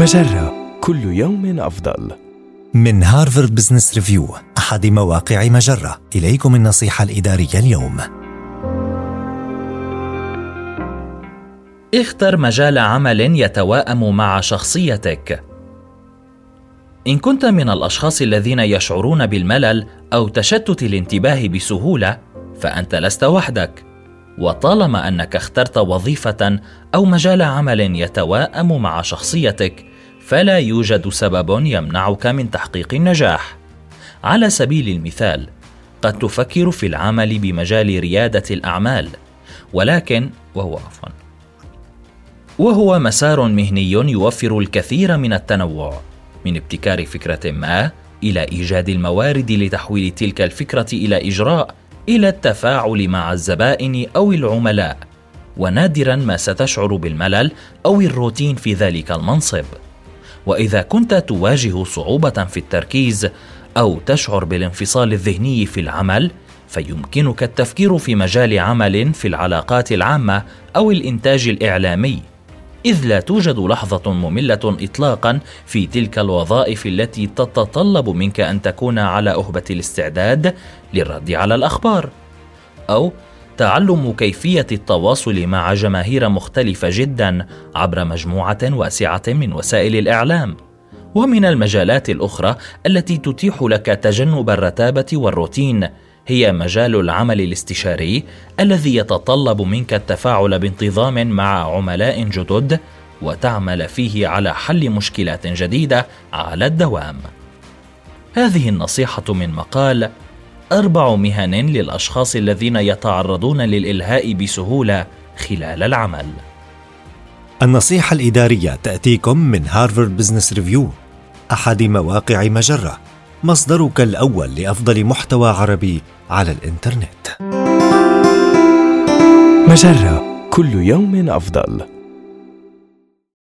مجرة كل يوم أفضل. من هارفارد بزنس ريفيو أحد مواقع مجرة. إليكم النصيحة الإدارية اليوم. اختر مجال عمل يتواءم مع شخصيتك. إن كنت من الأشخاص الذين يشعرون بالملل أو تشتت الانتباه بسهولة فأنت لست وحدك. وطالما أنك اخترت وظيفة أو مجال عمل يتواءم مع شخصيتك فلا يوجد سبب يمنعك من تحقيق النجاح. على سبيل المثال قد تفكر في العمل بمجال ريادة الأعمال ولكن وهو عفوا وهو مسار مهني يوفر الكثير من التنوع. من ابتكار فكرة ما إلى إيجاد الموارد لتحويل تلك الفكرة إلى إجراء إلى التفاعل مع الزبائن أو العملاء. ونادرا ما ستشعر بالملل أو الروتين في ذلك المنصب. وإذا كنت تواجه صعوبة في التركيز أو تشعر بالانفصال الذهني في العمل فيمكنك التفكير في مجال عمل في العلاقات العامة أو الإنتاج الإعلامي. إذ لا توجد لحظة مملة اطلاقا في تلك الوظائف التي تتطلب منك أن تكون على أهبة الاستعداد للرد على الأخبار أو تعلم كيفية التواصل مع جماهير مختلفة جدا عبر مجموعة واسعة من وسائل الإعلام. ومن المجالات الأخرى التي تتيح لك تجنب الرتابة والروتين هي مجال العمل الاستشاري الذي يتطلب منك التفاعل بانتظام مع عملاء جدد وتعمل فيه على حل مشكلات جديدة على الدوام. هذه النصيحة من مقال أربع مهن للأشخاص الذين يتعرضون للإلهاء بسهولة خلال العمل النصيحة الإدارية تأتيكم من هارفارد بزنس ريفيو أحد مواقع مجرة مصدرك الأول لأفضل محتوى عربي على الإنترنت مجرة كل يوم أفضل.